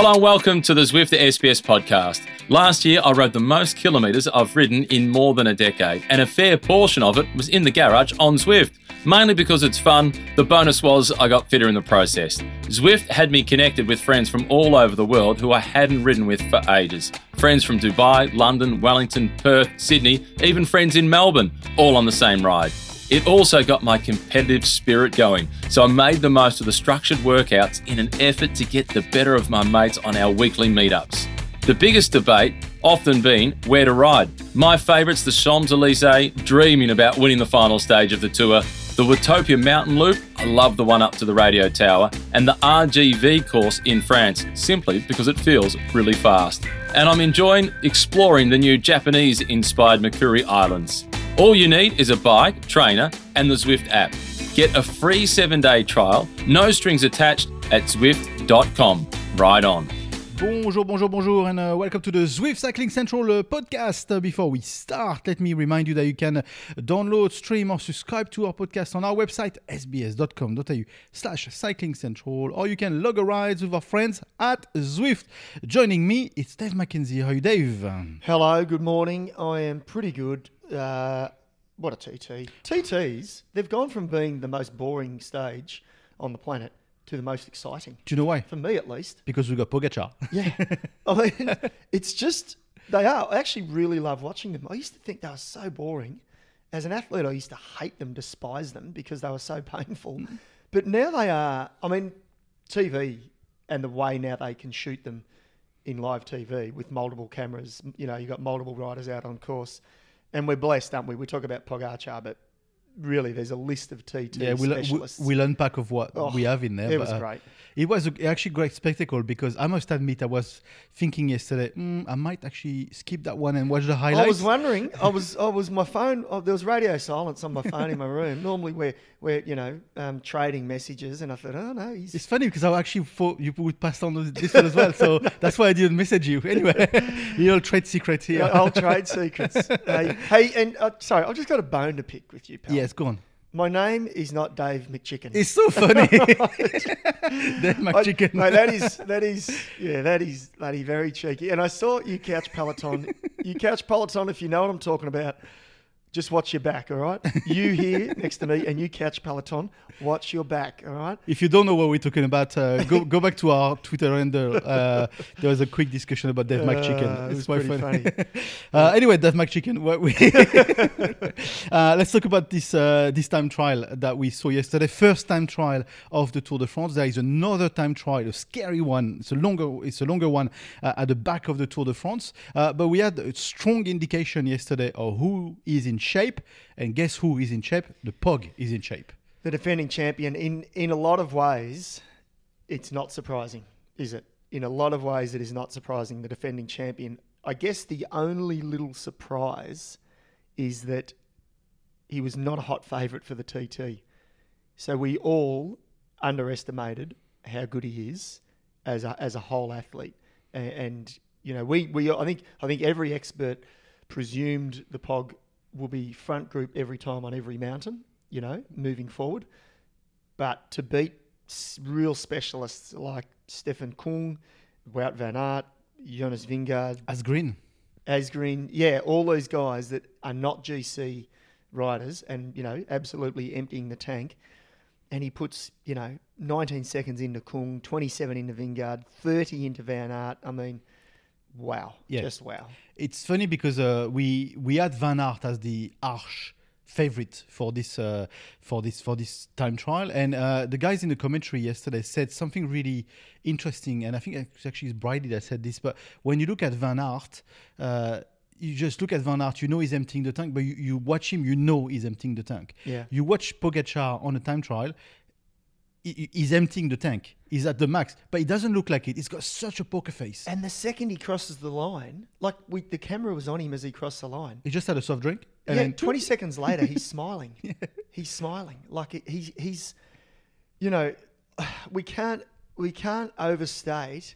Hello and welcome to the Zwift SBS podcast. Last year, I rode the most kilometres I've ridden in more than a decade, and a fair portion of it was in the garage on Zwift. Mainly because it's fun, the bonus was I got fitter in the process. Zwift had me connected with friends from all over the world who I hadn't ridden with for ages. Friends from Dubai, London, Wellington, Perth, Sydney, even friends in Melbourne, all on the same ride. It also got my competitive spirit going, so I made the most of the structured workouts in an effort to get the better of my mates on our weekly meetups. The biggest debate often been where to ride. My favourites, the Champs Elysees, dreaming about winning the final stage of the tour. The Watopia Mountain Loop, I love the one up to the radio tower, and the RGV course in France, simply because it feels really fast. And I'm enjoying exploring the new Japanese inspired Makuri Islands. All you need is a bike, trainer, and the Zwift app. Get a free seven day trial, no strings attached, at Zwift.com. Ride on. Bonjour, bonjour, bonjour, and uh, welcome to the Zwift Cycling Central uh, podcast. Uh, before we start, let me remind you that you can download, stream, or subscribe to our podcast on our website, sbs.com.au slash cycling central, or you can log a ride with our friends at Zwift. Joining me, it's Dave McKenzie. How are you, Dave? Hello, good morning. I am pretty good. Uh, what a TT. TTs, they've gone from being the most boring stage on the planet to the most exciting. Do you know why? For me, at least. Because we've got Pogacar. Yeah. I mean, it's just, they are. I actually really love watching them. I used to think they were so boring. As an athlete, I used to hate them, despise them because they were so painful. But now they are, I mean, TV and the way now they can shoot them in live TV with multiple cameras. You know, you've got multiple riders out on course. And we're blessed, aren't we? We talk about Pogacar, but really there's a list of TT Yeah, we'll, we- specialists. we'll unpack of what Oh, we have in there. it but, was uh, great. It was a, actually great spectacle because I must admit I was thinking yesterday mm, I might actually skip that one and watch the highlights. I was wondering. I was. I was. My phone. Oh, there was radio silence on my phone in my room. Normally, we're we're you know um, trading messages, and I thought, oh no, he's It's funny because I actually thought you would pass on this one as well, so that's why I didn't message you. Anyway, little trade secret here. Yeah, I'll trade secrets. hey, hey, and uh, sorry, I've just got a bone to pick with you, pal. Yes, go on. My name is not Dave McChicken. It's so funny. Dave I- McChicken. mate, that is that is yeah, that is bloody very cheeky. And I saw you couch Peloton. you couch Peloton, if you know what I'm talking about. Just watch your back, all right? You here next to me, and you catch Peloton. Watch your back, all right? If you don't know what we're talking about, uh, go go back to our Twitter handle. Uh, there was a quick discussion about Dave Uh, McChicken. it It's was quite pretty funny. uh, anyway, Dave McChicken. What we uh, let's talk about this uh, this time trial that we saw yesterday. First time trial of the Tour de France. There is another time trial, a scary one. It's a longer it's a longer one uh, at the back of the Tour de France. Uh, but we had a strong indication yesterday of who is in shape, and guess who is in shape? The Pog is in shape. the defending champion in in a lot of ways it's not surprising is it in a lot of ways it is not surprising the defending champion i guess the only little surprise is that he was not a hot favorite for the tt so we all underestimated how good he is as a, as a whole athlete and, and you know we, we i think i think every expert presumed the pog will be front group every time on every mountain you know, moving forward. But to beat real specialists like Stefan Kung, Wout van Aert, Jonas Vingegaard, As green. Asgreen, yeah, all those guys that are not GC riders and, you know, absolutely emptying the tank. And he puts, you know, 19 seconds into Kung, 27 into Vingegaard, 30 into Van Aert. I mean, wow. Yeah. Just wow. It's funny because uh, we we had Van Aert as the arch favorite for this uh, for this for this time trial, and uh, the guys in the commentary yesterday said something really interesting, and I think it's actually it's Bridie that said this. But when you look at Van Aert. Uh, you just look at Van Aert, you know he's emptying the tank, but you, you watch him, you know he's emptying the tank. Yeah. You watch Pogacar on a time trial, he's emptying the tank. He's at the max, but he doesn't look like it. He's got such a poker face. And the second he crosses the line, like we, the camera was on him as he crossed the line. He just had a soft drink. And yeah, then 20 seconds later, he's smiling. He's smiling. Like it- he's, he's, you know, we can't, we can't overstate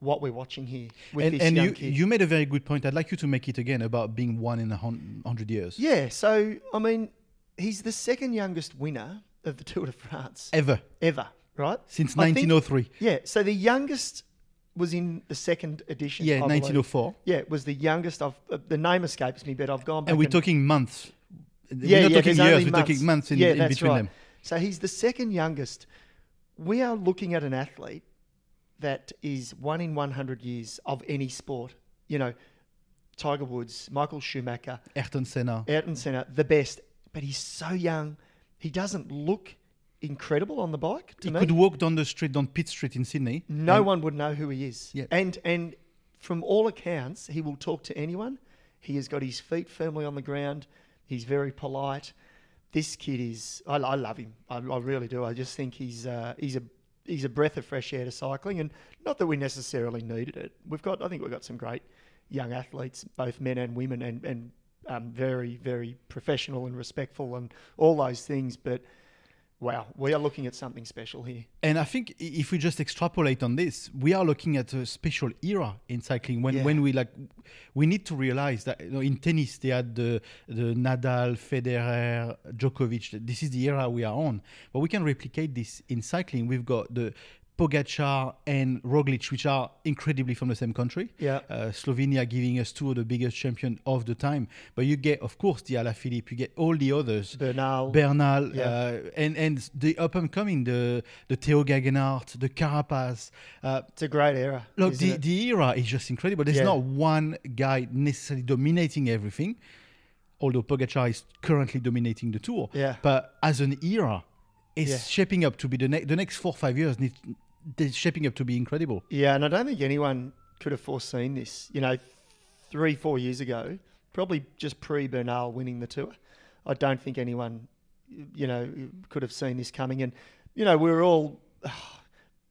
what we're watching here with and this and you, kid. you made a very good point. I'd like you to make it again about being one in a hundred years. yeah. So, I mean, he's the second youngest winner of the Tour de France Ever. ever, right? Since I think- 1903. Yeah. So the youngest was in the second edition. Yeah, I believe. 1904. Yeah, it was the youngest. Of uh, the name escapes me, but I've gone back. And we're talking months. Yeah, we're not yeah, talking there's years, only we're talking months in, Yeah, in that's between right. them. So he's the second youngest. We are looking at an athlete that is one in 100 years of any sport. You know, Tiger Woods, Michael Schumacher, Ayrton Senna. Ayrton Senna, the best. But he's so young. He doesn't look incredible on the bike He me. could walk down the street, down Pitt Street in Sydney. no one would know who he is. Yeah. And and from all accounts, he will talk to anyone. He has got his feet firmly on the ground. He's very polite. This kid is. I, I love him. I, I really do. I just think he's uh, he's a he's a breath of fresh air to cycling, and not that we necessarily needed it. We've got. I think we've got some great young athletes, both men and women, and and um, very very professional and respectful, and all those things. But wow, we are looking at something special here. And I think if we just extrapolate on this, we are looking at a special era in cycling. When Yeah. when we like, we need to realize that you know, in tennis they had the the Nadal, Federer, Djokovic. This is the era we are on. But we can replicate this in cycling. We've got the Pogacar and Roglic, which are incredibly from the same country. Yeah. Uh, Slovenia giving us two of the biggest champions of the time. But you get, of course, the Alaphilippe. You get all the others. Bernal. Bernal, Yeah. uh, and and the up and coming, the the Tao Geoghegan Hart, the Carapaz. Uh, It's a great era. look, the, it? the era is just incredible. There's Yeah. not one guy necessarily dominating everything, although Pogacar is currently dominating the tour. Yeah. But as an era, it's Yeah. shaping up to be the next the next four five years. Need, they're shaping up to be incredible. Yeah, and I don't think anyone could have foreseen this. You know, three, four years ago, probably just pre Bernal winning the tour. I don't think anyone, you know, could have seen this coming. And, you know, we're all,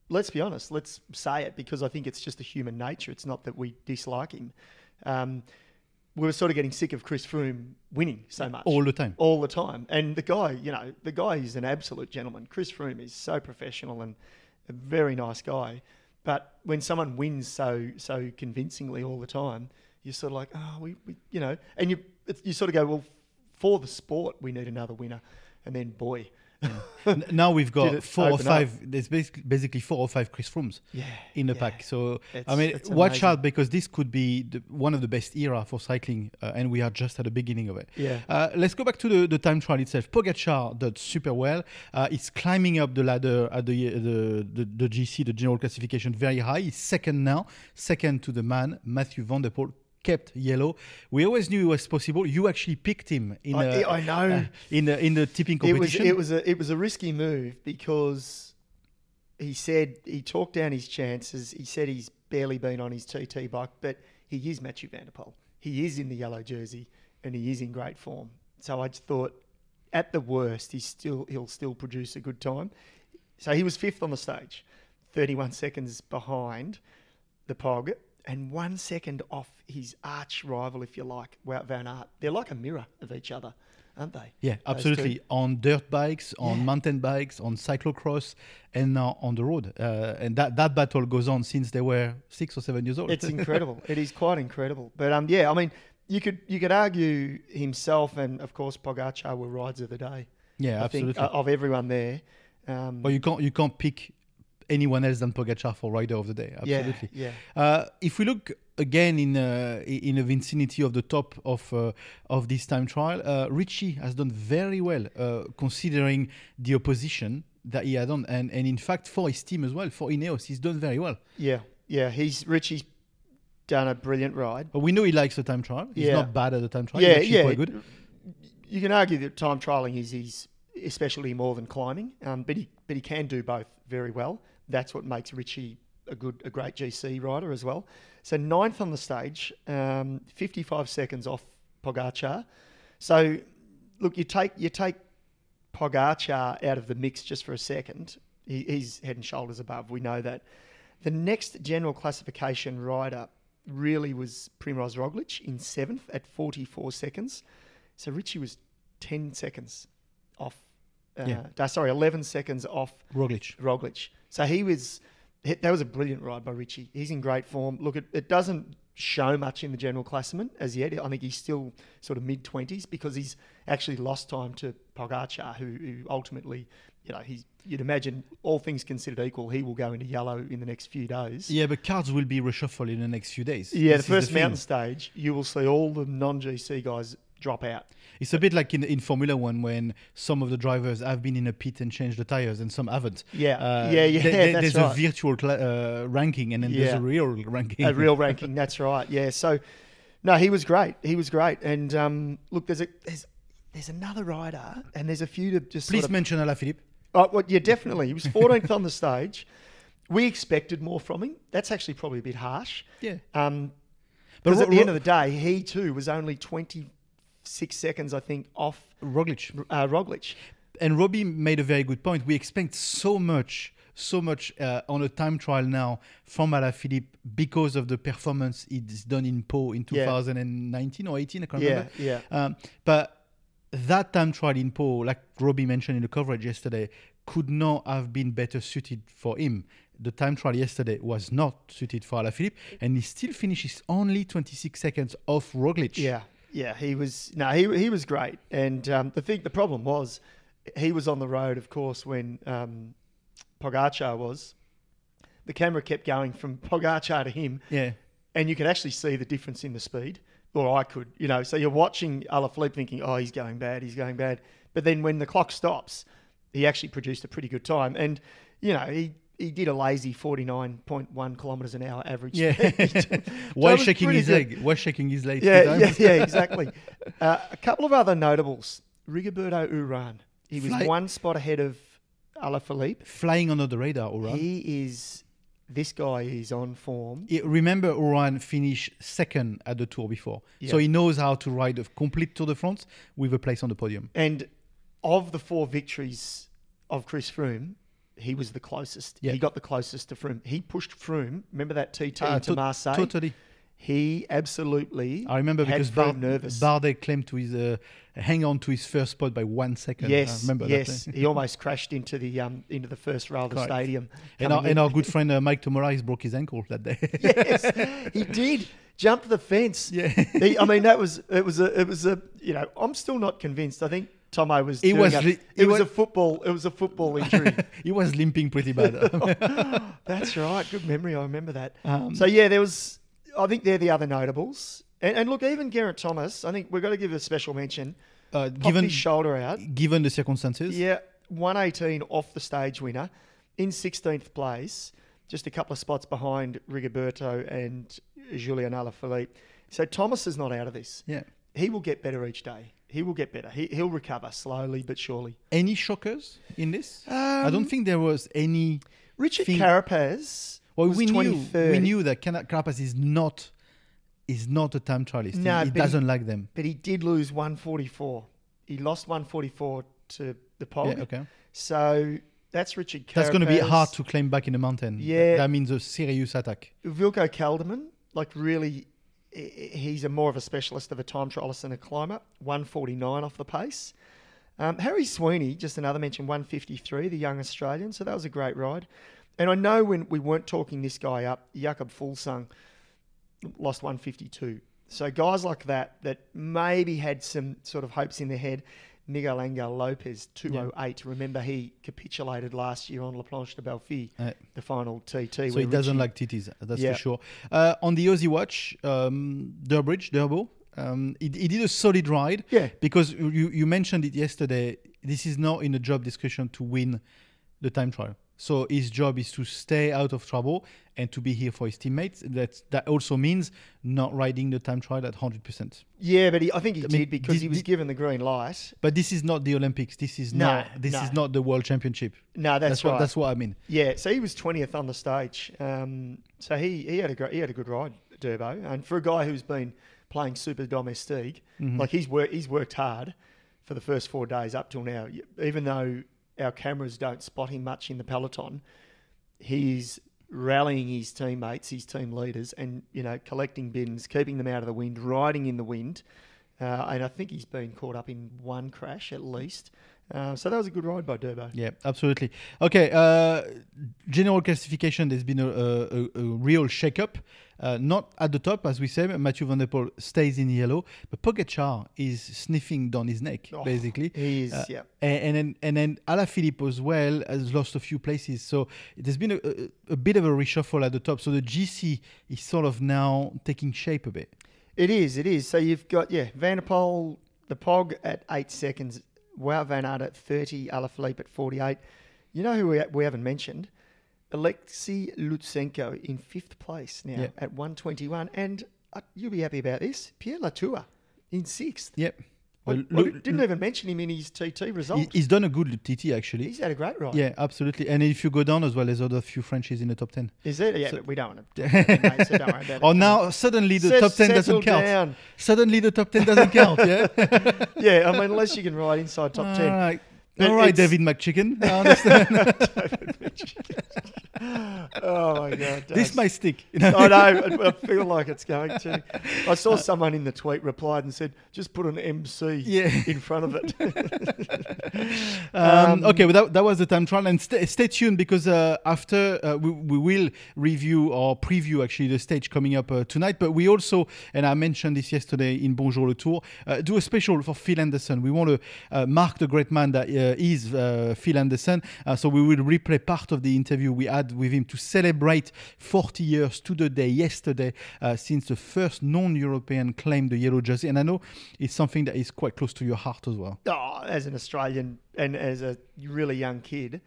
let's be honest, let's say it because I think it's just a human nature. It's not that we dislike him. Um, we were sort of getting sick of Chris Froome winning so much All the time. all the time. And the guy, you know, the guy is an absolute gentleman. Chris Froome is so professional and a very nice guy. But when someone wins so so convincingly all the time, you're sort of like, oh, we, we you know, and you you sort of go, well, for the sport, we need another winner. And then, boy, N- now we've got four or open up? five. There's basically, basically four or five Chris Froomes yeah, in the yeah. pack. So It's- I mean, watch amazing. out because this could be the, one of the best era for cycling, uh, and we are just at the beginning of it. Yeah. Uh, let's go back to the, the time trial itself. Pogacar did super well. Uh, he's climbing up the ladder at the, the the the GC, the general classification, very high. He's second now, second to the man Mathieu Van der Poel. Kept yellow. We always knew it was possible. You actually picked him in I- a- I know. uh, in the in the tipping It was competition. it was a it was a risky move because he said he talked down his chances. He said he's barely been on his TT bike, but he is Mathieu Van der Poel. He is in the yellow jersey and he is in great form. So I just thought, at the worst, he's still he'll still produce a good time. So he was fifth on the stage, thirty one seconds behind the Pog, and one second off his arch rival, if you like, Wout Van Aert. They're like a mirror of each other, aren't they? Yeah, absolutely. On dirt bikes, on Yeah. mountain bikes, on cyclocross, and now on the road. Uh, and that, that battle goes on since they were six or seven years old. It's incredible. it is quite incredible. But um, yeah, I mean, you could you could argue himself and of course Pogacar were rides of the day. yeah, I absolutely. think uh, of everyone there. Um, but you can't you can't pick anyone else than Pogacar for rider of the day. Absolutely. Yeah, Uh, if we look again in uh, in the vicinity of the top of uh, of this time trial, uh, Richie has done very well uh, considering the opposition that he had on, and and in fact for his team as well, for Ineos, he's done very well. yeah, yeah. He's Richie's done a brilliant ride. But we know he likes the time trial. He's Yeah. not bad at the time trial. yeah, He's yeah. quite good. You can argue that time trialing is his especially more than climbing, um, but he but he can do both very well. That's what makes Richie a good a great GC rider as well. So ninth on the stage, um, 55 seconds off Pogacar. So look, you take you take Pogacar out of the mix just for a second. He, he's head and shoulders above. We know that. The next general classification rider really was Primoz Roglic in seventh at 44 seconds. So Richie was 10 seconds off. Uh, Yeah. sorry, 11 seconds off Roglic. Roglic. So he was that was a brilliant ride by Richie. He's in great form. Look, it, it doesn't show much in the general classement as yet. I think he's still sort of mid twenties because he's actually lost time to Pogacar, who, who ultimately, you know, he's you'd imagine, all things considered equal, he will go into yellow in the next few days. Yeah, but cards will be reshuffled in the next few days. Yeah, This the first thing. mountain stage, you will see all the non-GC guys drop out. It's a bit like in, in Formula One when some of the drivers have been in a pit and changed the tires and some haven't. Yeah, Uh, yeah, yeah. there- that's there's right. a virtual cla uh, ranking and then there's a real ranking. a real ranking. That's right. Yeah. So, no, he was great. He was great. And um, look, there's a there's there's another rider, and there's a few to just Please sort of. mention Alaphilippe. Oh, well, yeah, definitely. He was 14th on the stage. We expected more from him. That's actually probably a bit harsh. Yeah. Um, But because at the end of the day, he too was only 26 seconds, I think, off Roglic. uh, Roglic. And Robbie made a very good point. We expect so much, so much uh, on a time trial now from Alaphilippe because of the performance he's done in Pau in Yeah. 2019 or 18, I can't Yeah, remember. yeah. Um, but that time trial in Pau, like Robbie mentioned in the coverage yesterday, could not have been better suited for him. The time trial yesterday was not suited for Alaphilippe, and he still finishes only 26 seconds off Roglic. Yeah, yeah, he was no, he he was great. And um, the thing, the problem was, he was on the road, of course, when um, Pogacar was. The camera kept going from Pogacar to him, Yeah. and you could actually see the difference in the speed. Or I could, you know. So you're watching Alaphilippe thinking, "Oh, he's going bad, he's going bad." But then when the clock stops, he actually produced a pretty good time, and you know he. He did a lazy 49.1 kilometers an hour average. Yeah. speed. So was shaking his good. leg. While shaking his leg. Yeah, yeah, yeah, exactly. uh, a couple of other notables. Rigoberto Uran. He was Fly- one spot ahead of Alaphilippe. Flying under the radar, Uran. He is. This guy is on form. Remember, Uran finished second at the Tour before, so he knows how to ride a complete Tour de France with a place on the podium. And of the four victories of Chris Froome, he was the closest. Yeah. He got the closest to Froome. He pushed Froome. Remember that TT Uh, to- Marseille? Totally. He absolutely. I remember because Bar- nervous. Bardet claimed to his uh, hang on to his first spot by one second. I Yes, remember yes, that. he almost crashed into the um into the first rail of the stadium. and, our, and our good friend uh, Mike Tomalaris broke his ankle that day. yes, he did jump the fence. Yeah. He- I mean that was it was a it was a you know I'm still not convinced. I think Tomo was. He doing was a- li- it was, was- a football. It was a football injury. he was limping pretty bad. That's right. Good memory. I remember that. Um, so yeah, there was. I think they're the other notables. And, and look, even Geraint Thomas. I think we've got to give a special mention. uh, given his shoulder out. given the circumstances, Yeah, 118 off the stage winner in 16th place, just a couple of spots behind Rigoberto and Julian Alaphilippe. So Thomas is not out of this. yeah. He will get better each day. He will get better. He, he'll recover slowly but surely. Any shockers in this? I don't um, think there was any. Richard Think- Carapaz Well, we knew we knew that Carapaz is not is not a time trialist. No, he, he- doesn't like them. but he did lose 144. He lost 144 to the Pog. Yeah, okay. So that's Richard Carapaz. That's going to be hard to claim back in the mountain. Yeah. that means a serious attack. Wilco Kelderman, like really, he's a more of a specialist of a time trialist than a climber. 149 off the pace. Um, Harry Sweeny, just another mention, 153, the young Australian. So that was a great ride. And I know when we weren't talking this guy up, Jakob Fuglsang lost 152. So guys like that, that maybe had some sort of hopes in their head. Miguel Angel Lopez, 208. Remember, he capitulated last year on La Planche des Belles Filles, Uh, the final TT. so he doesn't like TTs, that's Yeah. for sure. Uh, on the Aussie watch, um, Durbridge, Durbo, um, he, he did a solid ride. Yeah. Because you, you mentioned it yesterday. This is not in a job discussion to win the time trial. So his job is to stay out of trouble and to be here for his teammates. That that also means not riding the time trial at hundred percent. Yeah, but he, I think he I did mean, because did- he was given the green light. But this is not the Olympics. This is No, not. This no. is not the World Championship. No, that's, right. what that's what I mean. yeah, so he was twentieth on the stage. Um, so he, he had a great he had a good ride, Durbo, and for a guy who's been playing super domestique, Mm-hmm. like he's worked he's worked hard for the first four days up till now. Even though our cameras don't spot him much in the peloton, he's rallying his teammates, his team leaders, and you know collecting bidons, keeping them out of the wind, riding in the wind. Uh, and I think he's been caught up in one crash at least. Uh, so that was a good ride by Durbo. Yeah, absolutely. Okay, uh, general classification. There's been a, a, a real shake-up. Uh, not at the top, as we say. Mathieu Van der Poel stays in yellow, but Pogacar is sniffing down his neck, Oh, basically. He is, Uh, yeah. And, and then and then Alaphilippe as well has lost a few places. So there's been a, a, a bit of a reshuffle at the top. So the GC is sort of now taking shape a bit. It is, it is. So you've got, yeah, Van der Poel, the Pog at eight seconds, Wout Van Aert at 30, Alaphilippe at 48. You know who we, we haven't mentioned? Alexei Lutsenko in fifth place now Yeah. at 121. And uh, you'll be happy about this. Pierre Latour in sixth. Yep. I, Well, didn't even mention him in his TT result. He's done a good TT actually. He's had a great ride. Yeah, absolutely. And if you go down as well, there's other few Frenchies in the top 10. Is it? Yeah, So- but we don't want to. talk about it, mate, so don't worry about it. Oh, now suddenly the Set- top 10 doesn't count. down. Suddenly the top 10 doesn't count, yeah? Yeah, I mean, unless you can ride inside top 10. All right. All right, David McChicken. I understand. Oh, my God. this may might stick. I know. I, I feel like it's going to. I saw someone in the tweet replied and said, "Just put an MC Yeah. in front of it." Um, Um, okay, but that, that was the time trial. And stay, stay tuned because uh, after uh, we, we will review or preview actually the stage coming up uh, tonight. But we also, and I mentioned this yesterday in Bonjour le Tour, uh, do a special for Phil Anderson. We want to uh, mark the great man that uh, is uh, Phil Anderson. Uh, so we will replay part of the interview we had with him to celebrate 40 years to the day yesterday uh, since the first non-European claimed the yellow jersey. And I know it's something that is quite close to your heart as well. oh, as an Australian and as a really young kid,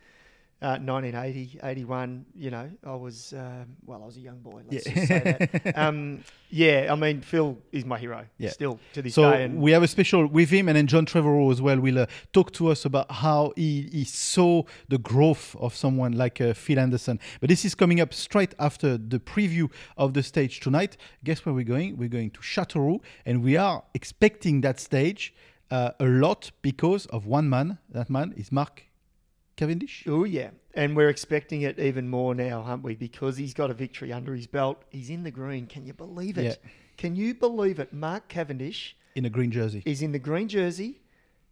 uh, 1980, 81, you know, I was, um, well, I was a young boy. Let's Yeah. just say that. Um, yeah, I mean, Phil is my hero Yeah. still to this So day. And we have a special with him, and then John Trevorrow as well will uh, talk to us about how he, he saw the growth of someone like uh, Phil Anderson. But this is coming up straight after the preview of the stage tonight. Guess where we're going? We're going to Châteauroux, and we are expecting that stage uh, a lot because of one man. That man is Mark Cavendish. Oh yeah, and we're expecting it even more now, aren't we? Because he's got a victory under his belt. He's in the green. Can you believe it? Yeah. Can you believe it? Mark Cavendish In a green jersey. is in the green jersey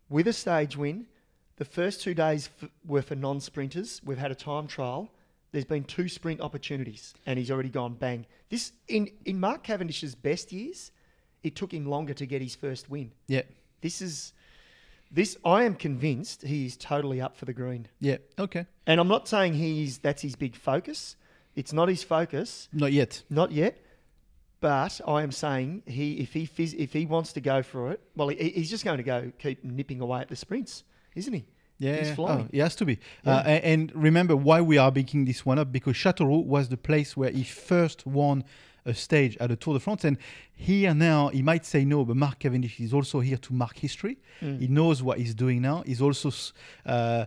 with a stage win. The first two days f- were for non-sprinters. We've had a time trial. There's been two sprint opportunities, and he's already gone bang. This in in Mark Cavendish's best years, it took him longer to get his first win. Yeah. This is this. I am convinced he is totally up for the green. Yeah. Okay. And I'm not saying he's that's his big focus. It's not his focus, Not yet. not yet. But I am saying he if he phys- if he wants to go for it, well, he, he's just going to go keep nipping away at the sprints, isn't he? Yeah, He's flying. Oh, he has to be. Yeah. Uh, and remember why we are making this one up because Châteauroux was the place where he first won a stage at the Tour de France. And here now, he might say no, but Mark Cavendish is also here to mark history. Mm. He knows what he's doing now. He's also uh,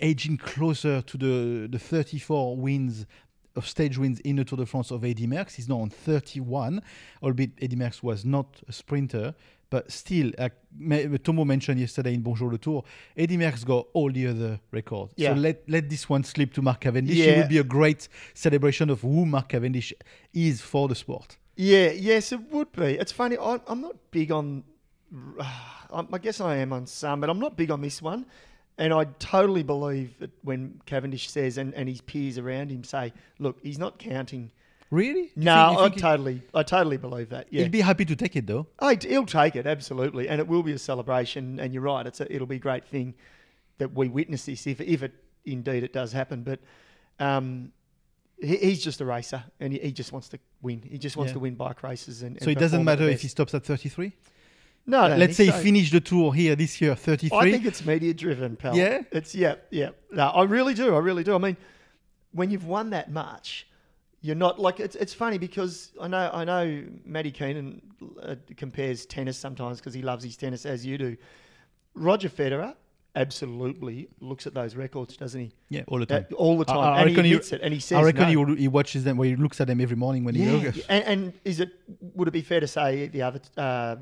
edging closer to the, the 34 wins of stage wins in the Tour de France of Eddy Merckx. He's now on 31, albeit Eddy Merckx was not a sprinter. But still, uh, like Tomo mentioned yesterday in Bonjour le Tour, Eddy Merckx got all the other records. Yeah. So let, let this one slip to Mark Cavendish. Yeah. It would be a great celebration of who Mark Cavendish is for the sport. Yeah, yes, it would be. It's funny. I, I'm not big on. I I guess I am on some, but I'm not big on this one. And I totally believe that when Cavendish says, and, and his peers around him say, "Look, he's not counting." Really? You No, think- I totally, I totally believe that. Yeah, He'll be happy to take it though. Oh, he'll take it absolutely, and it will be a celebration. And you're right; it's a, it'll be a great thing that we witness this if if it indeed it does happen. But um, he, he's just a racer, and he, he just wants to win. He just wants Yeah. to win bike races, and, So it doesn't matter if he stops at 33? No, I don't Let's say think he finished the tour here this year, 33. I think it's media driven, pal. Yeah? it's yeah, yeah. No, I really do. I really do. I mean, when you've won that much, you're not like it's. It's funny because I know I know Matty Keenan uh, compares tennis sometimes because he loves his tennis as you do. Roger Federer absolutely looks at those records, doesn't he? yeah, all the time. That- all the I- time, I and reckon he- admits it, and he says I reckon no. he, he watches them, well, he looks at them every morning when he Yeah, goes. and, and is it would it be fair to say the other uh,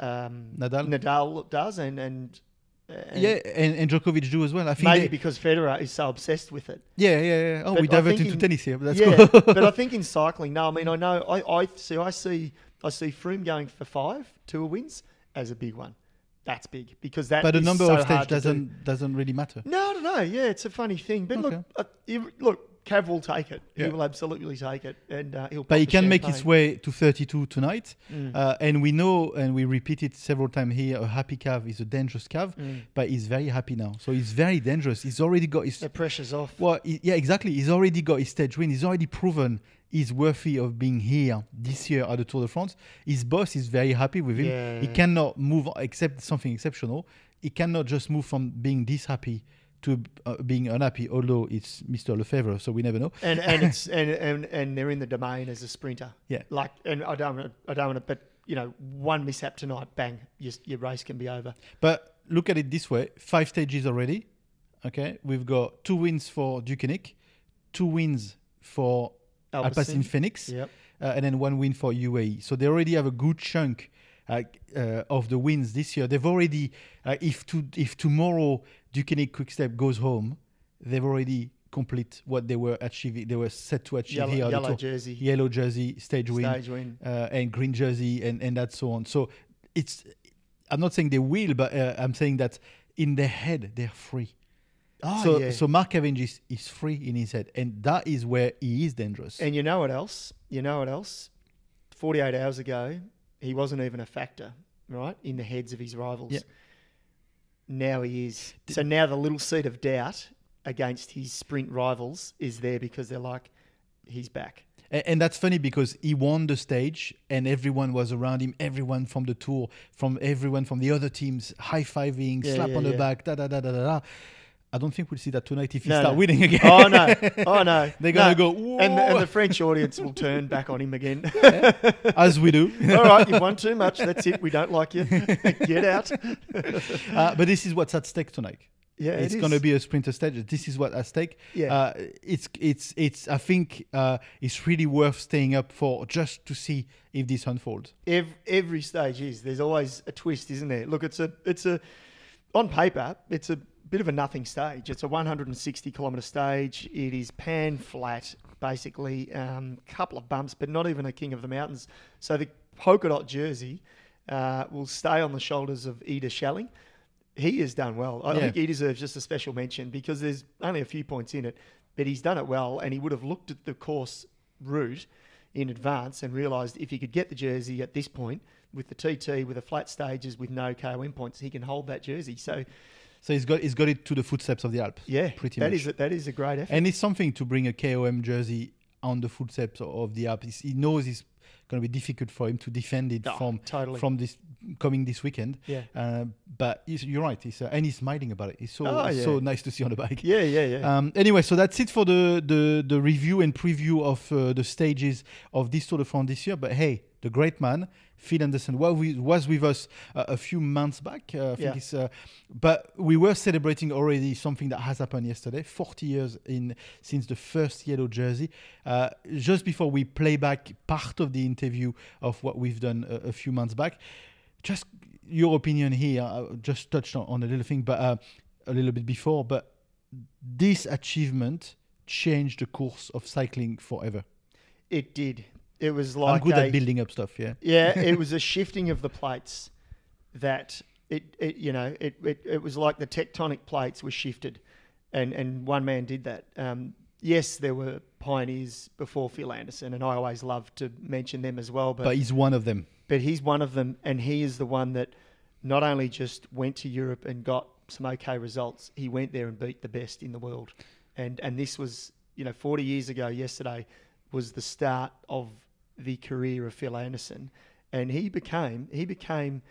um, Nadal? Nadal does and and, and Yeah, and, and Djokovic do as well. I think maybe because Federer is so obsessed with it. yeah, yeah, yeah. Oh, But we I divert into in- tennis here, but that's yeah, cool. but I think in cycling, no, I mean I know I, I see I see I see Froome going for five tour wins as a big one. that's big because that. But the number so of stage hard to do. doesn't doesn't really matter. No, no, no. Yeah, it's a funny thing, but Okay. look, uh, look, Cav will take it. Yeah. He will absolutely take it, and uh, he'll. But he can make his way to 32 tonight. Mm. Uh, and we know, and we repeat it several times here, a happy Cav is a dangerous Cav, Mm. but he's very happy now. So he's very dangerous. He's already got his. The pressure's off. Well, he- yeah, exactly. He's already got his stage win. He's already proven he's worthy of being here this year at the Tour de France. His boss is very happy with him. Yeah. He cannot move except something exceptional. He cannot just move from being this happy to uh, being unhappy, although it's Mr. Lefevere, so we never know. and and it's and, and and they're in the domain as a sprinter. Yeah. Like, and I don't want to, I don't want to, but you know, one mishap tonight, bang, your, your race can be over. But look at it this way: five stages already. Okay, we've got two wins for Deceuninck, two wins for Alpecin Fenix, Yep. uh, and then one win for UAE. So they already have a good chunk uh, uh, of the wins this year. They've already, uh, if to, if tomorrow Deceuninck Quickstep goes home, they've already complete what they were achieving. They were set to achieve Yellow, here. yellow jersey, yellow jersey, stage win, stage win. uh, and green jersey, and and that so on. So it's. I'm not saying they will, but uh, I'm saying that in their head they're free. Oh so yeah. so Mark Cavendish is free in his head, and that is where he is dangerous. and you know what else? You know what else? Forty-eight hours ago, he wasn't even a factor, right, in the heads of his rivals. Yeah. Now he is. So now the little seed of doubt against his sprint rivals is there because they're like, he's back. And that's funny because he won the stage and everyone was around him, everyone from the tour, from everyone from the other teams, high fiving, Yeah, slap yeah, on the yeah. back, da da da da da da. I don't think we'll see that tonight if he No, start no. winning again. Oh no! Oh no! They're gonna No. go, and the, and the French audience will turn back on him again. as we do. All right, you've won too much. That's it. We don't like you. Get out. uh, but this is what's at stake tonight. Yeah, it's it going to be a sprinter stage. This is what at stake. Yeah. Uh, it's it's it's. I think uh, it's really worth staying up for just to see if this unfolds. Every, every stage is. There's always a twist, isn't there? Look, it's a it's a on paper, it's a bit of a nothing stage. It's a 160 kilometre stage. It is pan flat, basically. Um, couple of bumps, but not even a king of the mountains. So the polka dot jersey uh, will stay on the shoulders of Ide Schelling. He has done well. I Yeah. think he deserves just a special mention because there's only a few points in it, but he's done it well, and he would have looked at the course route in advance and realised if he could get the jersey at this point with the TT with the flat stages with no KOM points, he can hold that jersey. So So he's got he's got it to the footsteps of the Alps. yeah, pretty that much. is a, that is a great effort. And it's something to bring a KOM jersey on the footsteps of the Alps. He knows it's going to be difficult for him to defend it Oh, from totally. from this coming this weekend. yeah. Uh, but you're right. He's, uh, and he's smiling about it. It's so Oh, yeah. so nice to see on the bike. Yeah, yeah, yeah. Um, anyway, so that's it for the, the, the review and preview of uh, the stages of this Tour de France this year. But hey, the great man, Phil Anderson, was with, was with us uh, a few months back. Uh, I think Yeah. it's, uh, but we were celebrating already something that has happened yesterday 40 years in since the first yellow jersey. Uh, just before we play back part of the interview of what we've done a, a few months back, just your opinion here. I just touched on, on a little thing, but uh, a little bit before, but this achievement changed the course of cycling forever. it did. It was like I'm good a, at building up stuff, yeah. yeah, it was a shifting of the plates that it, it you know, it, it, it was like the tectonic plates were shifted and, and one man did that. Um, yes, there were pioneers before Phil Anderson, and I always love to mention them as well. But he's one of them. but he's one of them, and he is the one that not only just went to Europe and got some okay results, he went there and beat the best in the world, and and this was you know 40 years ago yesterday was the start of the career of Phil Anderson, and he became he became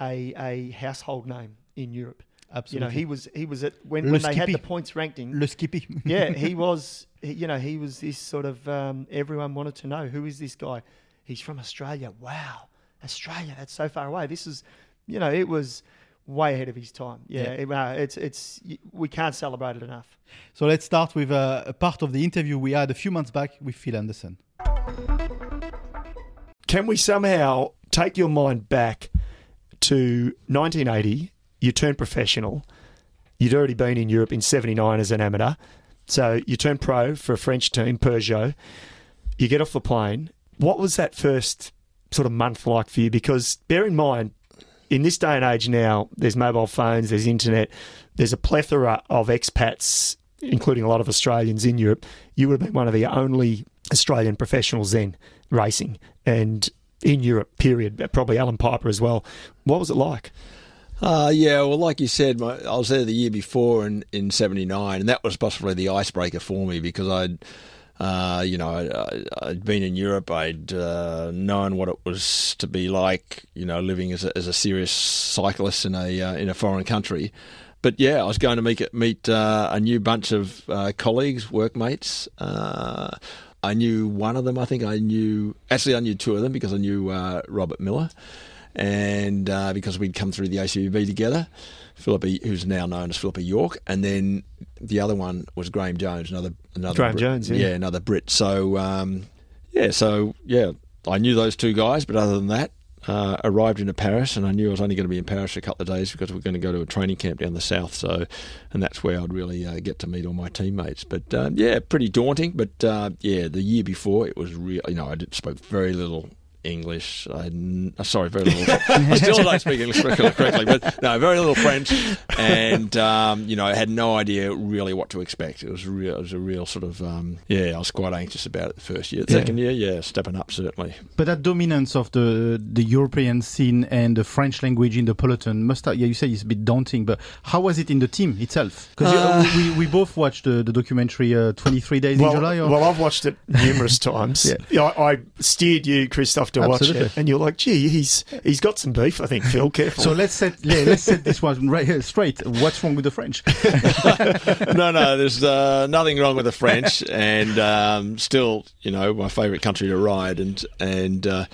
a a household name in Europe. Absolutely. You know he was he was at when, Le when they had Skippy. the points ranking. Le Skippy. yeah, he was. You know, he was this sort of. Um, everyone wanted to know who is this guy. He's from Australia. Wow, Australia. That's so far away. This is, you know, it was way ahead of his time. Yeah, Yeah. it- uh, it's it's we can't celebrate it enough. So let's start with uh, a part of the interview we had a few months back with Phil Anderson. Can we somehow take your mind back to 1980? You turned professional. You'd already been in Europe in 79 as an amateur. So you turned pro for a French team, Peugeot. You get off the plane. What was that first sort of month like for you? Because bear in mind, in this day and age now, there's mobile phones, there's internet, there's a plethora of expats, including a lot of Australians in Europe. You would have been one of the only Australian professionals then racing, and in Europe, period. Probably Allan Peiper as well. What was it like? Uh, yeah, well, like you said, my, I was there the year before in, in 79, and that was possibly the icebreaker for me because I'd, uh, you know, I, had been in Europe. I'd uh, known what it was to be like, you know, living as a, as a serious cyclist in a uh, in a foreign country. But yeah, I was going to meet meet uh, a new bunch of uh, colleagues, workmates. I knew one of them. I think I knew actually I knew two of them because I knew Robert Millar, and uh, because we'd come through the ACBB together, Philippa, who's now known as Philippa York, and then the other one was Graham Jones, another another Graham Brit, Jones, yeah. yeah, another Brit. So um, yeah, so yeah, I knew those two guys, but other than that. Uh, arrived into Paris, and I knew I was only going to be in Paris for a couple of days because we are going to go to a training camp down the south. So, and that's where I'd really uh, get to meet all my teammates. But uh, yeah, pretty daunting. But uh, yeah, the year before it was real. You know, I spoke very little English. I, uh, sorry, very little. I still don't speak English correctly, but no, very little French, and um, you know, I had no idea really what to expect. It was real. It was a real sort of um, yeah. I was quite anxious about it the first year. The yeah. second year, yeah, stepping up certainly. But that dominance of the the European scene and the French language in the peloton must have, yeah, you say it's a bit daunting. But how was it in the team itself? Because uh, we, we both watched the, the documentary uh, 23 Days well, in July. Or? Well, I've watched it numerous times. yeah. I, I steered you, Christophe, to Absolutely. watch it, and you're like, "Gee, he's he's got some beef." I think Phil, careful. So let's set yeah, let's set this one right here straight. What's wrong with the French? no, no, there's uh, nothing wrong with the French, and um, still, you know, my favourite country to ride, and and. Uh,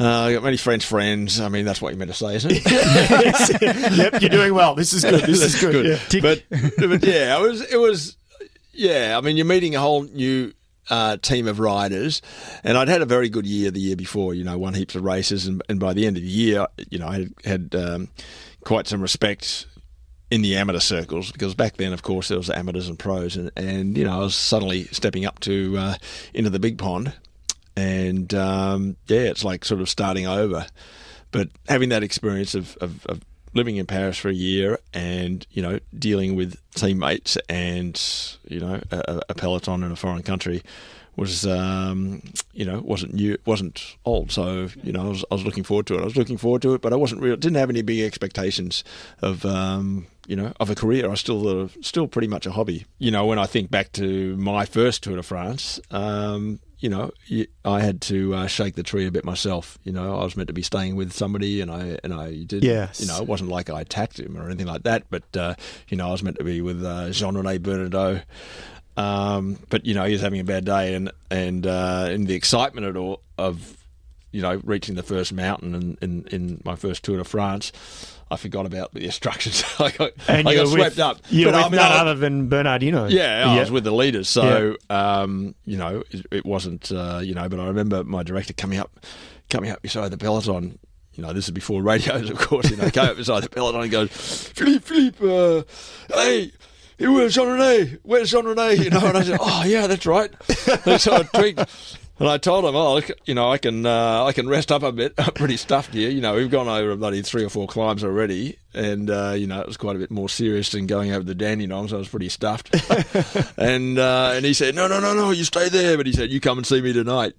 uh, I got many French friends. I mean, that's what you meant to say, isn't it? yep, you're doing well. This is good. This is good. good. Yeah. But, but yeah, it was it was yeah. I mean, you're meeting a whole new uh, team of riders, and I'd had a very good year the year before. You know, won heaps of races, and, and by the end of the year, you know, I had, had um, quite some respect in the amateur circles because back then, of course, there was amateurs and pros, and, and you know, I was suddenly stepping up to uh, into the big pond, and um, yeah, it's like sort of starting over. But having that experience of, of, of living in Paris for a year and you know dealing with teammates and you know a, a peloton in a foreign country was um, you know wasn't new wasn't old. So you know I was, I was looking forward to it. I was looking forward to it but I wasn't real didn't have any big expectations of um, you know of a career I still uh, still pretty much a hobby you know when I think back to my first Tour de France um, you know, I had to uh, shake the tree a bit myself. You know, I was meant to be staying with somebody, and I and I did. Yes. You know, it wasn't like I attacked him or anything like that, but uh, you know, I was meant to be with uh, Jean Rene Bernaudeau. Um, but you know, he was having a bad day, and and uh, in the excitement of all of you know reaching the first mountain in, in, in my first Tour de France. I forgot about the instructions. I got, and I got swept with, up. You're but with I mean, none I, other than Bernardino. Yeah, I was with the leaders. So, yeah. um, you know, it, it wasn't, uh, you know, but I remember my director coming up, coming up beside the peloton. You know, this is before radios, of course. You know, came up beside the peloton and goes, Philippe, Philippe, uh, hey, where's Jean Rene? Where's Jean Rene? You know, and I said, oh yeah, that's right. so I tweaked. And I told him, oh, you know, I can uh, I can rest up a bit. I'm pretty stuffed here. You know, we've gone over a bloody three or four climbs already, and uh, you know, it was quite a bit more serious than going over the Dandenongs. I was pretty stuffed. and uh, and he said, no, no, no, no, you stay there. But he said, you come and see me tonight.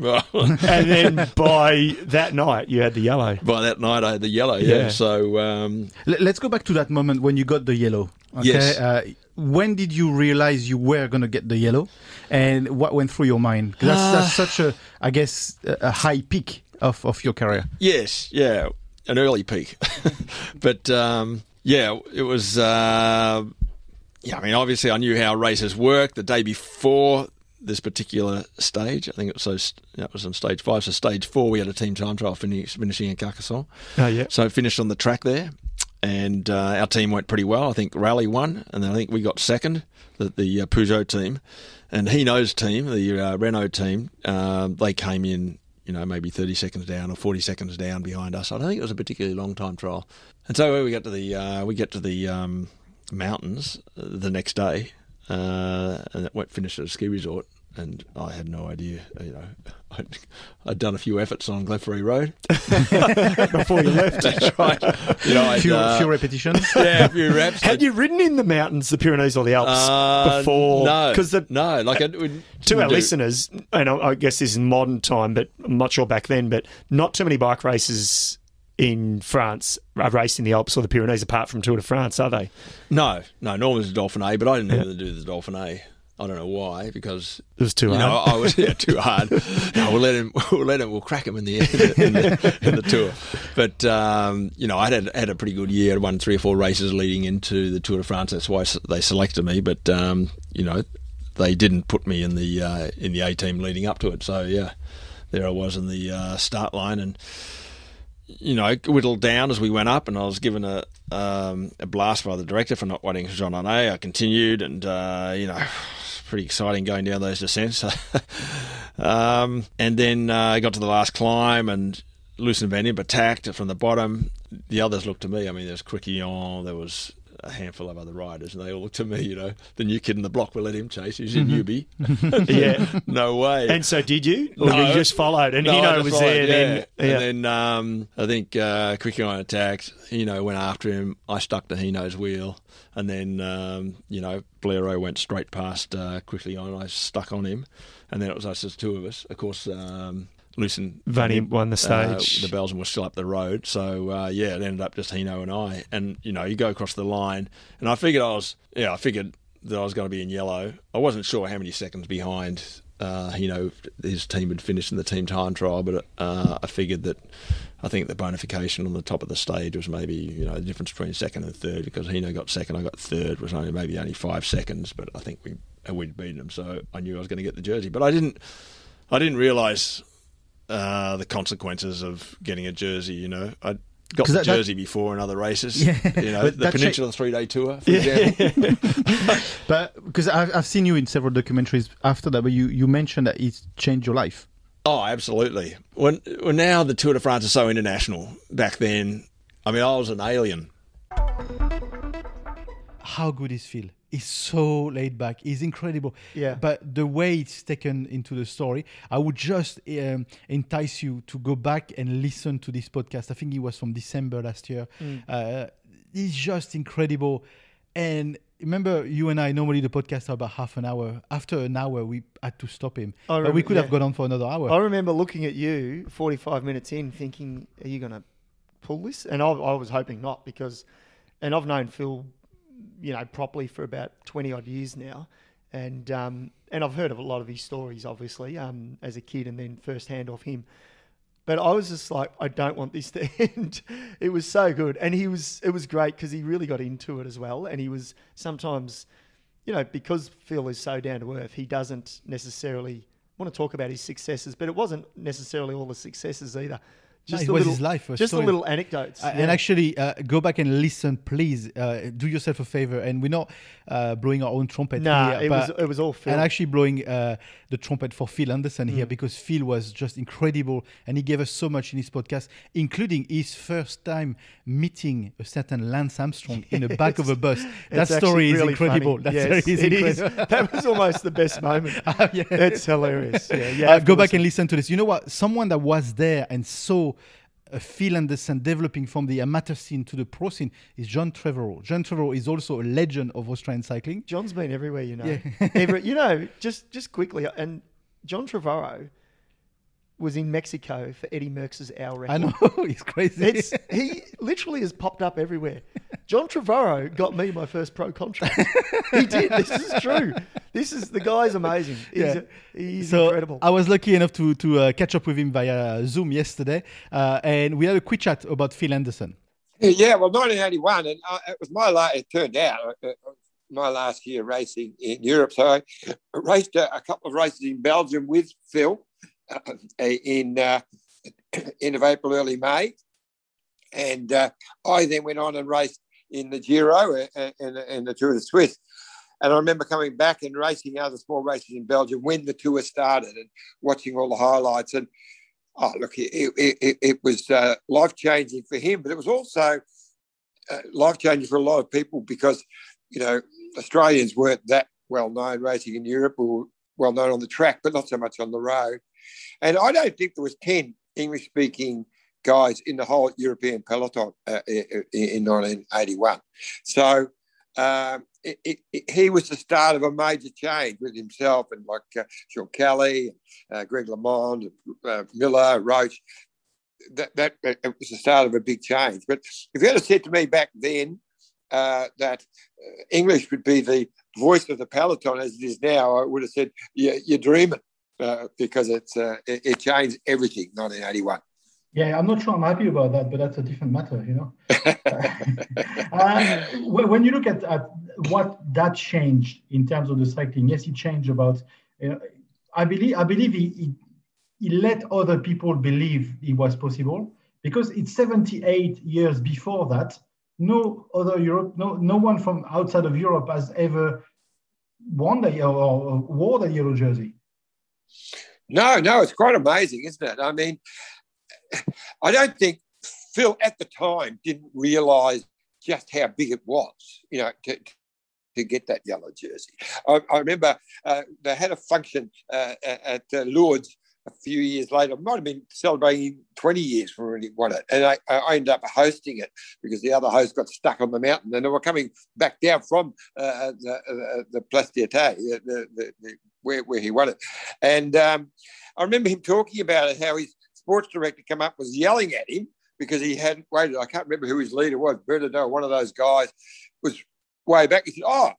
and then by that night, you had the yellow. By that night, I had the yellow. Yeah. yeah. So um, let's go back to that moment when you got the yellow. Okay? Yes. Uh, when did you realize you were going to get the yellow, and what went through your mind? Because that's, that's, such a, I guess, a high peak of, of your career. Yes, yeah, an early peak, but um, yeah, it was. Uh, yeah, I mean, obviously, I knew how races work. The day before this particular stage, I think it was so that was on stage five. So stage four, we had a team time trial finish, finishing in Carcassonne. Oh yeah. So finished on the track there, and uh, our team went pretty well. I think Raleigh won, and then I think we got second, the, the uh, Peugeot team, and Hinault's team, the uh, Renault team. Um, they came in, you know, maybe thirty seconds down or forty seconds down behind us. I don't think it was a particularly long time trial. And so when we get to the uh, we get to the um, mountains uh, the next day, uh, and it went finished at a ski resort and I had no idea. You know, I I'd, I'd done a few efforts on Glenferrie Road. before you left. That's right. You know, I'd, few, uh, few repetitions. yeah, a few reps. Had you ridden in the mountains, the Pyrenees or the Alps Uh, before? No, because no, like I would to our do- listeners, and I I guess this is modern time, but I'm not sure back then, but not too many bike races in France are raced in the Alps or the Pyrenees apart from Tour de France, are they? No, no. Normally it's a Dauphiné, but I didn't Yeah. even do the Dauphiné. I don't know why, because It was too you know hard. I was yeah, too hard. No, we'll let him. We'll let him. We'll crack him in the in the, in the, tour. But um, you know, I had had a pretty good year. I won three or four races leading into the Tour de France. That's why they selected me. But um, you know, they didn't put me in the uh, in the A team leading up to it. So yeah, there I was in the uh, start line and you know, whittled down as we went up, and I was given a um, a blast by the director for not waiting for Jean on A. I continued, and uh, you know, pretty exciting going down those descents. um, and then uh, I got to the last climb, and Lucien Van Impe attacked from the bottom. The others looked to me. I mean, there was Criquielion, there was a handful of other riders, and they all looked to me. You know, the new kid in the block, we'll let him chase. He's a newbie. yeah. no way. And so did you? Or No. you just followed and No, Hinault was followed, there yeah. then? Yeah. And then um, I think uh, Criquielion attacked. Hinault went after him. I stuck to Hinault's wheel. And then, um, you know, Blaireau went straight past uh, Criquielion. And I stuck on him. And then it was us as two of us. Of course, um, Lucien Van Impe won the uh, stage. the Belgian was still up the road. So, uh, yeah, it ended up just Hinault and I. And, you know, you go across the line. And I figured I was, yeah, I figured that I was going to be in yellow. I wasn't sure how many seconds behind uh, know his team had finished in the team time trial, but uh, I figured that I think the bonification on the top of the stage was maybe, you know, the difference between second and third because Hinault got second, I got third, was only maybe only five seconds, but I think we, we'd beaten him. So I knew I was going to get the jersey. But I didn't, I didn't realise uh, the consequences of getting a jersey. You know, I got 'Cause the that- that- jersey before in other races. Yeah. You know, the that cha- Peninsula Three Day Tour, for example. But because I've, I've seen you in several documentaries after that, but you, you mentioned that it's changed your life. Oh, absolutely. When, when now the Tour de France is so international. Back then, I mean, I was an alien. How good is Phil? He's so laid back. He's incredible. Yeah. But the way it's taken into the story, I would just um, entice you to go back and listen to this podcast. I think it was from December last year. Mm. Uh, he's just incredible. And remember, you and I normally the podcast are about half an hour. After an hour, we had to stop him. I but we could have yeah. gone on for another hour. I remember looking at you 45 minutes in, thinking, "Are you going to pull this?" And I, I was hoping not because, and I've known Phil, you know, properly for about 20 odd years now, and um, and I've heard of a lot of his stories, obviously, um, as a kid, and then firsthand off him. But I was just like, I don't want this to end. It was so good, and he was. It was great because he really got into it as well, and he was sometimes you know, because Phil is so down to earth, he doesn't necessarily want to talk about his successes, but it wasn't necessarily all the successes either. Just it a was little, his life, a just story. little anecdotes. Uh, yeah. And actually, uh, go back and listen, please. Uh, do yourself a favor, and we're not uh, blowing our own trumpet nah, here, it was it was all Phil. and actually blowing uh, the trumpet for Phil Anderson Mm. here because Phil was just incredible, and he gave us so much in his podcast, including his first time meeting a certain Lance Armstrong in the back of a bus. That story is really incredible. funny. That Yes, story is it is. incredible. that was almost the best moment. yeah. It's hilarious. Yeah, yeah. Uh, go back and listen to this. You know what? Someone that was there and saw uh, Phil Anderson developing from the amateur scene to the pro scene is John Trevorrow. John Trevorrow is also a legend of Australian cycling. John's been everywhere, you know. Yeah. Every, you know, just just quickly, and John Trevorrow was in Mexico for Eddie Merckx's hour record. I know he's crazy. It's he literally has popped up everywhere. John Trevorrow got me my first pro contract. he did. This is true. This is the guy's amazing. He's, Yeah. he's so incredible. I was lucky enough to to uh, catch up with him via Zoom yesterday, uh, and we had a quick chat about Phil Anderson. Yeah, well, 1981, and uh, it was my last. It turned out uh, uh, my last year racing in Europe. So I raced a, a couple of races in Belgium with Phil uh, in uh, end of April, early May, and uh, I then went on and raced in the Giro and, and, and the Tour de Suisse. And I remember coming back and racing other small races in Belgium when the tour started and watching all the highlights. And oh, look, it, it, it, was uh, life changing for him, but it was also uh, life changing for a lot of people because, you know, Australians weren't that well known racing in Europe. Were, well known on the track, but not so much on the road. And I don't think there was 10 English speaking guys in the whole European peloton uh, in 1981. So um, it, it, it, he was the start of a major change with himself and like uh, Sean Kelly, uh, Greg LeMond, uh, Millar, Roche. That, that it was the start of a big change. But if you had said to me back then uh, that uh, English would be the voice of the peloton as it is now, I would have said, yeah, you're dreaming uh, because it's it, it, changed everything, 1981. Yeah, I'm not sure I'm happy about that, but that's a different matter, you know. uh, when you look at, at what that changed in terms of the cycling, yes, it changed about. You know, I believe I believe he, he, he let other people believe it was possible because it's 78 years before that. No other Europe, no no one from outside of Europe has ever won the or, or wore the yellow jersey. No, no, it's quite amazing, isn't it? I mean, I don't think Phil at the time didn't realise just how big it was, you know, to, to get that yellow jersey. I, I remember uh, they had a function uh, at uh, Lourdes a few years later. Might have been celebrating 20 years from when he won it. And I, I, ended up hosting it because the other host got stuck on the mountain and they were coming back down from uh, the, uh, the Pla d'Adet, the, the, the, where, where he won it. And um, I remember him talking about it, how his sports director come up was yelling at him because he hadn't waited. I can't remember who his leader was, Bernardo, one of those guys, was way back. He said, Oh,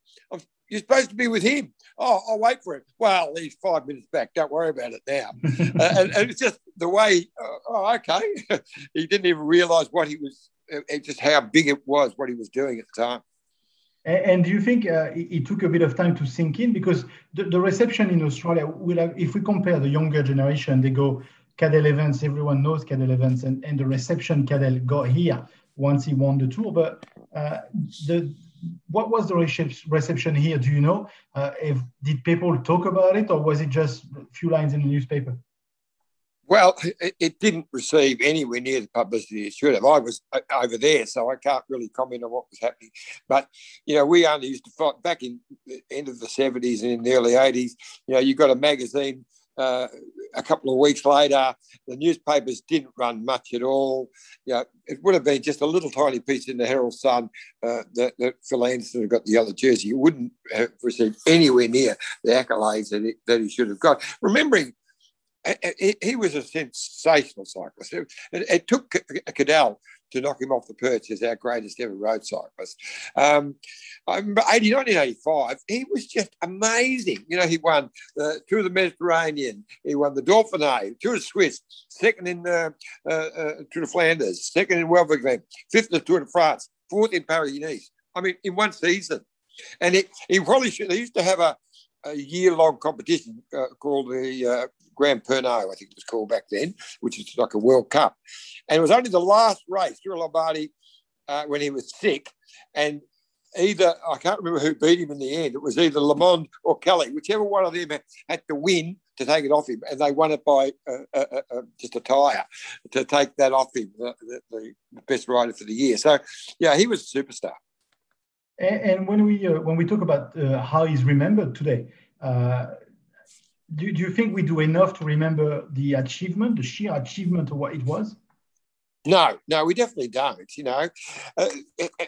you're supposed to be with him. Oh, I'll wait for him. Well, he's five minutes back. Don't worry about it now. uh, and, and, it's just the way, uh, oh, okay. he didn't even realize what he was, uh, just how big it was, what he was doing at the time. And do you think uh, it took a bit of time to sink in? Because the, the reception in Australia, will have, if we compare the younger generation, they go, Cadel Evans, everyone knows Cadel Evans, and, and the reception Cadel got here once he won the tour. But uh, the what was the reception here? Do you know? Uh, if did people talk about it, or was it just a few lines in the newspaper? Well, it, it didn't receive anywhere near the publicity it should have. I was uh, over there, so I can't really comment on what was happening. But you know, we only used to fight back in the end of the seventies and in the early eighties. You know, you got a magazine uh, a couple of weeks later, the newspapers didn't run much at all. You know, it would have been just a little tiny piece in the Herald Sun uh, that, that, Phil Anderson had got the yellow jersey. He wouldn't have received anywhere near the accolades that he, that he should have got. Remembering, he was a sensational cyclist. It, it took Cadel to knock him off the perch as our greatest ever road cyclist. Um, I remember 80, 1985, he was just amazing. You know, he won the Tour of the Mediterranean, he won the Dauphiné, Tour de Swiss, second in the uh, uh, Tour de Flanders, second in Wevelgem, fifth in the Tour de France, fourth in Paris-Nice. I mean, in one season. And it, he probably should, they used to have a, a year-long competition uh, called the uh, Grand Pernod, I think it was called back then, which is like a World Cup. And it was only the last race, Giro Lombardi, uh, when he was sick. And either, I can't remember who beat him in the end. It was either LeMond or Kelly, whichever one of them had to win to take it off him. And they won it by uh, uh, uh, uh just a tyre to take that off him, the, the, the, best rider for the year. So, yeah, he was a superstar. And, when we uh, when we talk about uh, how he's remembered today, do, do you think we do enough to remember the achievement, the sheer achievement of what it was? No, no, we definitely don't. You know, uh, uh, uh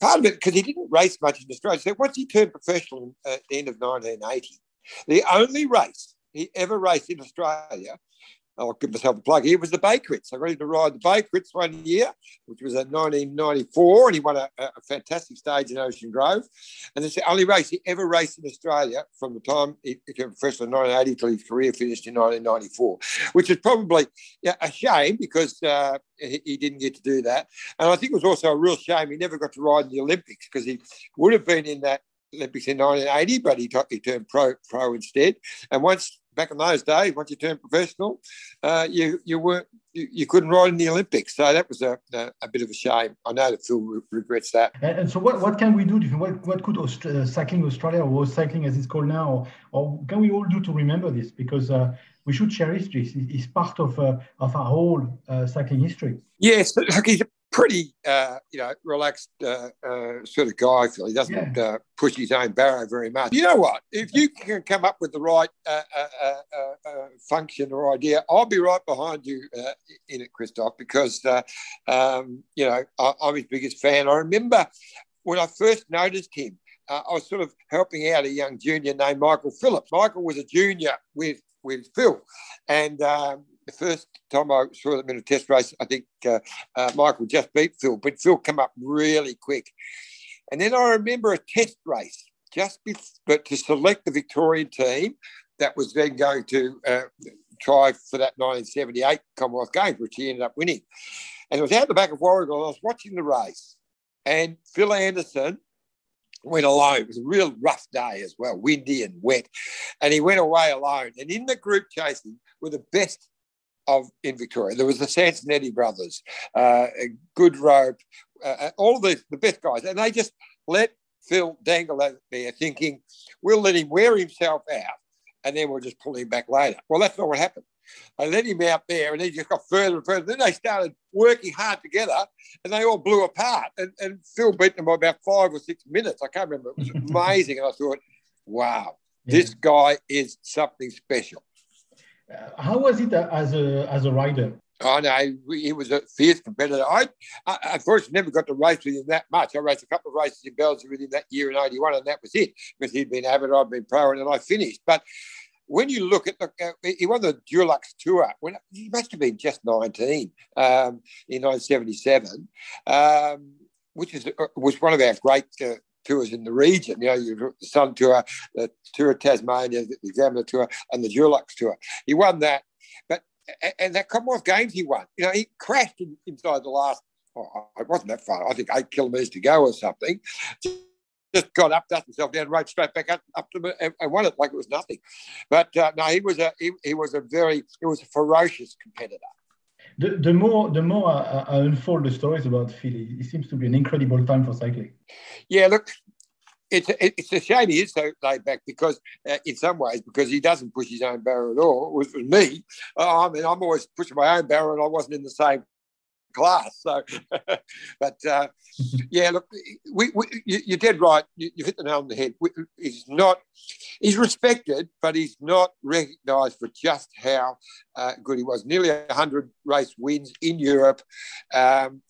part of it because he didn't race much in Australia. So once he turned professional at the end of 1980, the only race he ever raced in Australia I'll give myself a plug here, was the Bay Crits. I got him to ride the Bay Crits one year, which was in 1994, and he won a, a, fantastic stage in Ocean Grove. And it's the only race he ever raced in Australia from the time he became professional in 1980 till his career finished in 1994, which is probably yeah, a shame because uh, he, he, didn't get to do that. And I think it was also a real shame he never got to ride in the Olympics because he would have been in that Olympics in 1980, but he, t- he turned pro pro instead. And once back in those days, once you turned professional, uh, you you weren't you, you, couldn't ride in the Olympics. So that was a, a, a bit of a shame. I know that Phil regrets that. And, and, so, what, what can we do? What, what could Aust- uh, cycling Australia or cycling as it's called now, or, or can we all do to remember this? Because uh, we should cherish this. It's part of uh, of our whole uh, cycling history. Yes, look, he's pretty, uh, you know, relaxed uh, uh, sort of guy. Phil. He doesn't uh, push his own barrow very much. You know what? If you can come up with the right uh, uh, function or idea, I'll be right behind you in it, Christoph, because um, you know I, I'm his biggest fan. I remember when I first noticed him. I was sort of helping out a young junior named Michael Phillips. Michael was a junior with with Phil, and um, the first time I saw them in a test race, I think uh, uh, Michael just beat Phil, but Phil came up really quick. And then I remember a test race just before, to select the Victorian team that was then going to uh, try for that 1978 Commonwealth Games, which he ended up winning. And it was out the back of Warragul. I was watching the race, and Phil Anderson went alone. It was a real rough day as well, windy and wet. And he went away alone. And in the group chasing were the best of in Victoria. There was the Sansonetti brothers, uh, Good Rope, uh, uh, all the, the best guys. And they just let Phil dangle out there thinking, we'll let him wear himself out and then we'll just pull him back later. Well, that's not what happened. They let him out there and he just got further and further. Then they started working hard together and they all blew apart. And, and Phil beat them by about five or six minutes. I can't remember. It was amazing. and I thought, wow, yeah. this guy is something special. How was it uh, as a as a rider? Oh no, he was a fierce competitor. I, I, first never got to race with him that much. I raced a couple of races in Belgium with him that year in '81, and that was it because he'd been avid, I'd been pro, and I finished. But when you look at the, uh, he won the Dulux Tour when he must have been just 19 um, in 1977, um, which is uh, was one of our great uh, tours in the region. You know, you the Sun Tour, the Tour of Tasmania, the Examiner Tour, and the Dulux Tour. He won that, but and that Commonwealth Games he won. You know, he crashed in, inside the last. Oh, it wasn't that far. I think eight kilometres to go or something. Just got up, dusted himself down, rode straight back up, up to and, and won it like it was nothing. But uh, no, he was a he, he was a very he was a ferocious competitor. The, the more the more I, I unfold the stories about Philly, it seems to be an incredible time for cycling. Yeah, look, it's it's a shame he is so laid back because, uh, in some ways, because he doesn't push his own barrel at all. With, with me, I mean, I'm always pushing my own barrel, and I wasn't in the same class. So, but uh, yeah, look, we, we, you're dead right. You, you hit the nail on the head. He's not, he's respected, but he's not recognised for just how uh, good he was. Nearly 100 race wins in Europe. Um,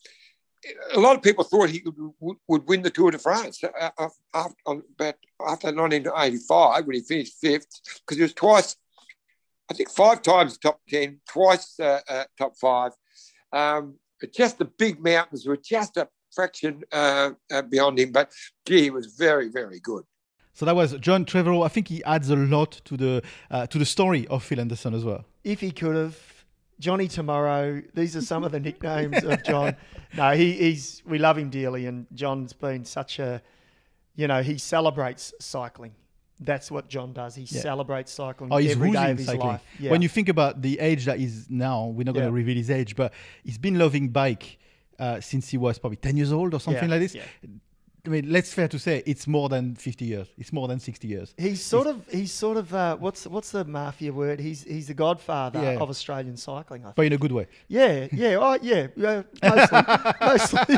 a lot of people thought he would, would win the Tour de France uh, uh, after, about after 1985 when he finished fifth because he was twice, I think five times top 10, twice uh, uh, top five. Um, just the big mountains were just a fraction uh, uh, beyond him, but gee, he was very, very good. So that was John Trevorrow. I think he adds a lot to the uh, to the story of Phil Anderson as well. If he could have, Johnny Tomorrow. These are some of the nicknames of John. No, he, he's we love him dearly, and John's been such a, you know, he celebrates cycling. That's what John does. He yeah. celebrates cycling oh, every day of his cycling. life. Yeah. When you think about the age that he's now, we're not going to reveal his age, but he's been loving bike uh, since he was probably 10 years old or something like this. I mean, let's fair to say it's more than fifty years. It's more than sixty years. He's sort he's, of he's sort of uh, what's what's the mafia word? He's he's the godfather yeah. of Australian cycling. I think. But in a good way. Yeah, yeah, oh yeah, yeah mostly, mostly.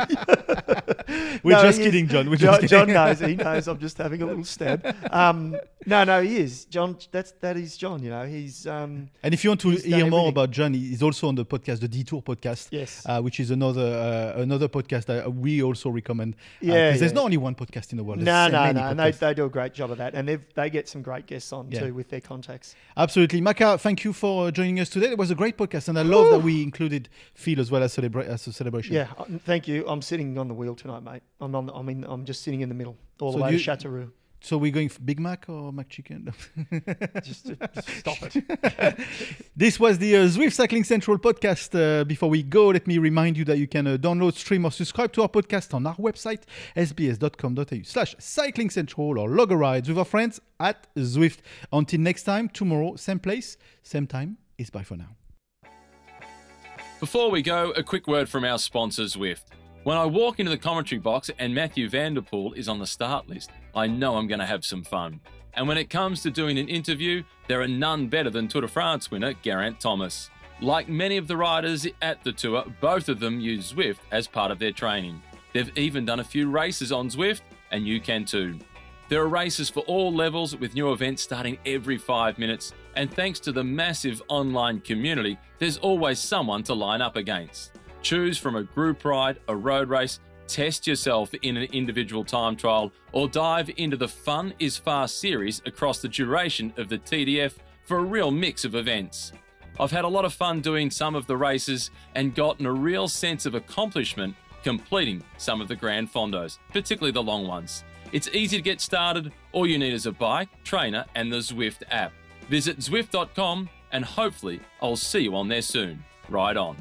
We're no, just kidding, John. We're John, just John knows. He knows. I'm just having a little stab. Um, no, no, he is John. That's that is John. You know, he's. Um, and if you want to hear more about John, he's also on the podcast, the Detour podcast. Yes. Uh, which is another uh, another podcast that we also recommend. Uh, yeah. Not only one podcast in in the world. no, no, no. And they, they do a great job of that. And they they get some great guests on yeah. too with their contacts. Absolutely. Macka, thank you for joining us today. It was a great podcast. And I love that we included Phil as well as, celebra- as a celebration. Yeah, uh, thank you. I'm sitting on the wheel tonight, mate. I'm on. The, I mean, I'm just sitting in the middle all so the way you, to Chateauroux. So we're going for Big Mac or McChicken? just, just stop it. this was the uh, Zwift Cycling Central podcast. Uh, before we go, let me remind you that you can uh, download, stream, or subscribe to our podcast on our website, sbs.com.au slash cycling central or log a ride with our friends at Zwift. Until next time, tomorrow, same place, same time. It's bye for now. Before we go, a quick word from our sponsor, Zwift. When I walk into the commentary box and Mathieu van der Poel is on the start list, I know I'm going to have some fun. And when it comes to doing an interview, there are none better than Tour de France winner Geraint Thomas. Like many of the riders at the tour, both of them use Zwift as part of their training. They've even done a few races on Zwift, and you can too. There are races for all levels with new events starting every five minutes, and thanks to the massive online community, there's always someone to line up against. Choose from a group ride, a road race, test yourself in an individual time trial, or dive into the Fun is Fast series across the duration of the TDF for a real mix of events. I've had a lot of fun doing some of the races and gotten a real sense of accomplishment completing some of the Grand Fondos, particularly the long ones. It's easy to get started. All you need is a bike, trainer, and the Zwift app. Visit Zwift.com and hopefully I'll see you on there soon. Ride on.